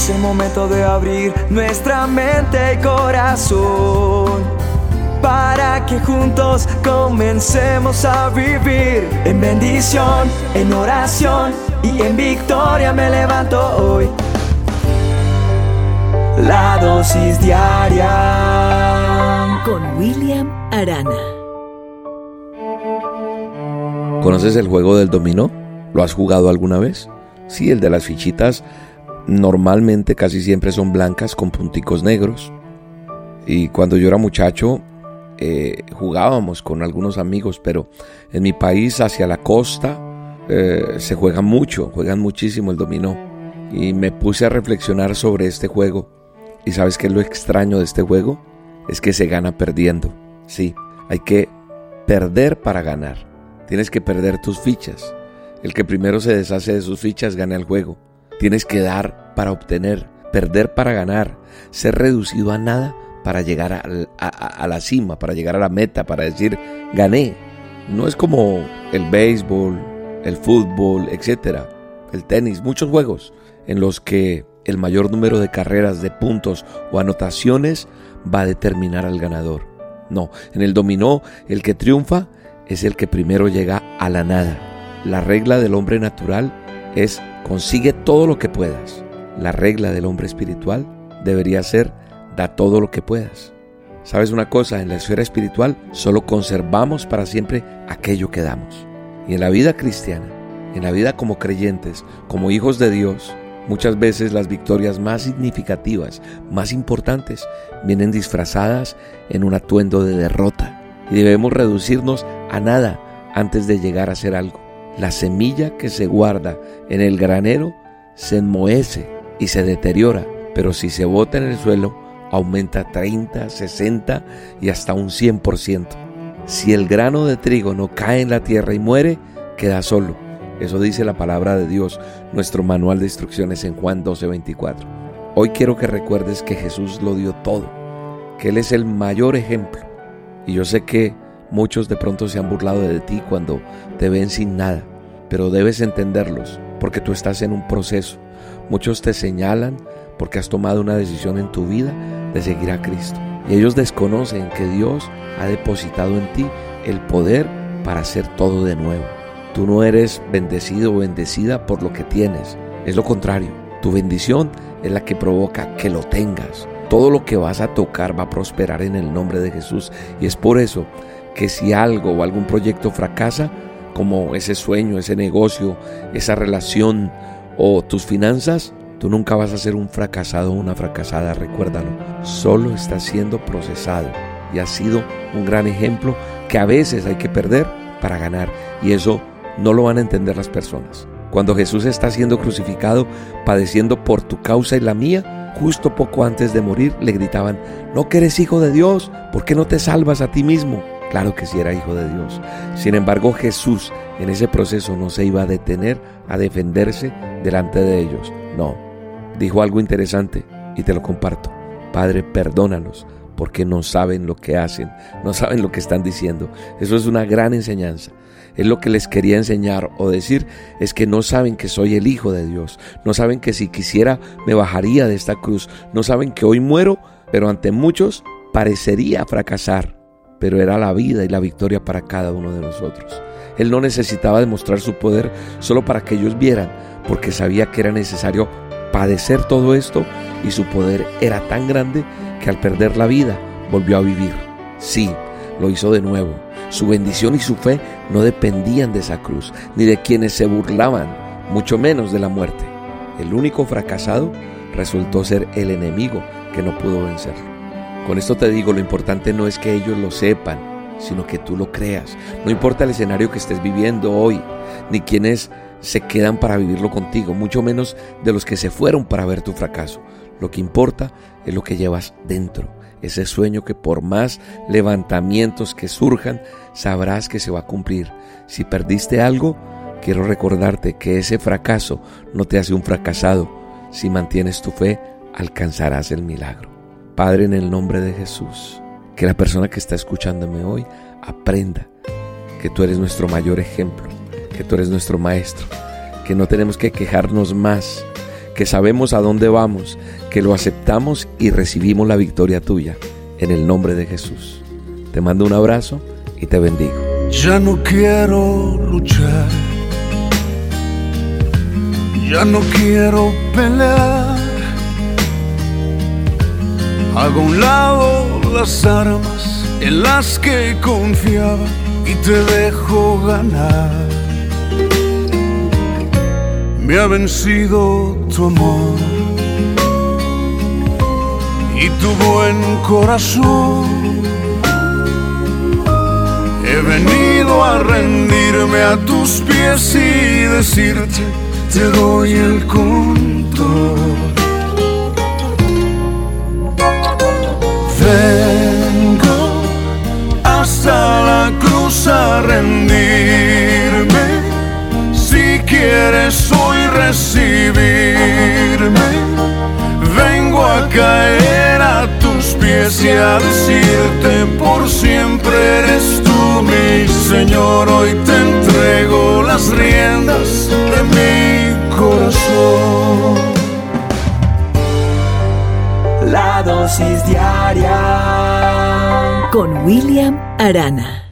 Es el momento de abrir nuestra mente y corazón para que juntos comencemos a vivir en bendición, en oración y en victoria me levanto hoy. La dosis diaria con William Arana. ¿Conoces el juego del dominó? ¿Lo has jugado alguna vez? Sí, el de las fichitas normalmente casi siempre son blancas con punticos negros. Y cuando yo era muchacho eh, jugábamos con algunos amigos, pero en mi país hacia la costa eh, se juega mucho, juegan muchísimo el dominó. Y me puse a reflexionar sobre este juego. ¿Y sabes qué lo extraño de este juego? Es que se gana perdiendo. Sí, hay que perder para ganar. Tienes que perder tus fichas. El que primero se deshace de sus fichas gana el juego. Tienes que dar para obtener, perder para ganar, ser reducido a nada para llegar a, la cima, para llegar a la meta, para decir gané. No es como el béisbol, el fútbol, etcétera, el tenis, muchos juegos en los que el mayor número de carreras, de puntos o anotaciones va a determinar al ganador. No, en el dominó el que triunfa es el que primero llega a la nada. La regla del hombre natural es consigue todo lo que puedas. La regla del hombre espiritual debería ser da todo lo que puedas. ¿Sabes una cosa? En la esfera espiritual solo conservamos para siempre aquello que damos. Y en la vida cristiana, en la vida como creyentes, como hijos de Dios, muchas veces las victorias más significativas, más importantes, vienen disfrazadas en un atuendo de derrota. Y debemos reducirnos a nada antes de llegar a ser algo. La semilla que se guarda en el granero se enmohece y se deteriora, pero si se bota en el suelo, aumenta 30, 60 y hasta un 100%. Si el grano de trigo no cae en la tierra y muere, queda solo. Eso dice la palabra de Dios, nuestro manual de instrucciones en Juan 12:24. Hoy quiero que recuerdes que Jesús lo dio todo, que Él es el mayor ejemplo. Y yo sé que muchos de pronto se han burlado de ti cuando te ven sin nada, pero debes entenderlos porque tú estás en un proceso. Muchos te señalan porque has tomado una decisión en tu vida de seguir a Cristo. Y ellos desconocen que Dios ha depositado en ti el poder para hacer todo de nuevo. Tú no eres bendecido o bendecida por lo que tienes. Es lo contrario. Tu bendición es la que provoca que lo tengas. Todo lo que vas a tocar va a prosperar en el nombre de Jesús. Y es por eso que si algo o algún proyecto fracasa, como ese sueño, ese negocio, esa relación o tus finanzas, tú nunca vas a ser un fracasado o una fracasada, recuérdalo. Solo estás siendo procesado y has sido un gran ejemplo que a veces hay que perder para ganar y eso no lo van a entender las personas. Cuando Jesús está siendo crucificado, padeciendo por tu causa y la mía, justo poco antes de morir le gritaban, no eres hijo de Dios, ¿por qué no te salvas a ti mismo? Claro que sí era hijo de Dios. Sin embargo, Jesús en ese proceso no se iba a detener a defenderse delante de ellos. No, dijo algo interesante y te lo comparto. Padre, perdónalos porque no saben lo que hacen, no saben lo que están diciendo. Eso es una gran enseñanza. Es lo que les quería enseñar o decir es que no saben que soy el Hijo de Dios, no saben que si quisiera me bajaría de esta cruz, no saben que hoy muero, pero ante muchos parecería fracasar pero era la vida y la victoria para cada uno de nosotros. Él no necesitaba demostrar su poder solo para que ellos vieran, porque sabía que era necesario padecer todo esto y su poder era tan grande que al perder la vida volvió a vivir. Sí, lo hizo de nuevo. Su bendición y su fe no dependían de esa cruz, ni de quienes se burlaban, mucho menos de la muerte. El único fracasado resultó ser el enemigo que no pudo vencerlo. Con esto te digo, lo importante no es que ellos lo sepan, sino que tú lo creas. No importa el escenario que estés viviendo hoy, ni quienes se quedan para vivirlo contigo, mucho menos de los que se fueron para ver tu fracaso. Lo que importa es lo que llevas dentro, ese sueño que por más levantamientos que surjan, sabrás que se va a cumplir. Si perdiste algo, quiero recordarte que ese fracaso no te hace un fracasado. Si mantienes tu fe, alcanzarás el milagro. Padre, en el nombre de Jesús, que la persona que está escuchándome hoy aprenda que tú eres nuestro mayor ejemplo, que tú eres nuestro maestro, que no tenemos que quejarnos más, que sabemos a dónde vamos, que lo aceptamos y recibimos la victoria tuya. En el nombre de Jesús. Te mando un abrazo y te bendigo. Ya no quiero luchar. Ya no quiero pelear. Hago un lado las armas en las que confiaba y te dejo ganar. Me ha vencido tu amor y tu buen corazón. He venido a rendirme a tus pies y decirte, te doy el control. Decirte por siempre eres tú mi Señor. Hoy te entrego las riendas de mi corazón. La dosis diaria Con William Arana.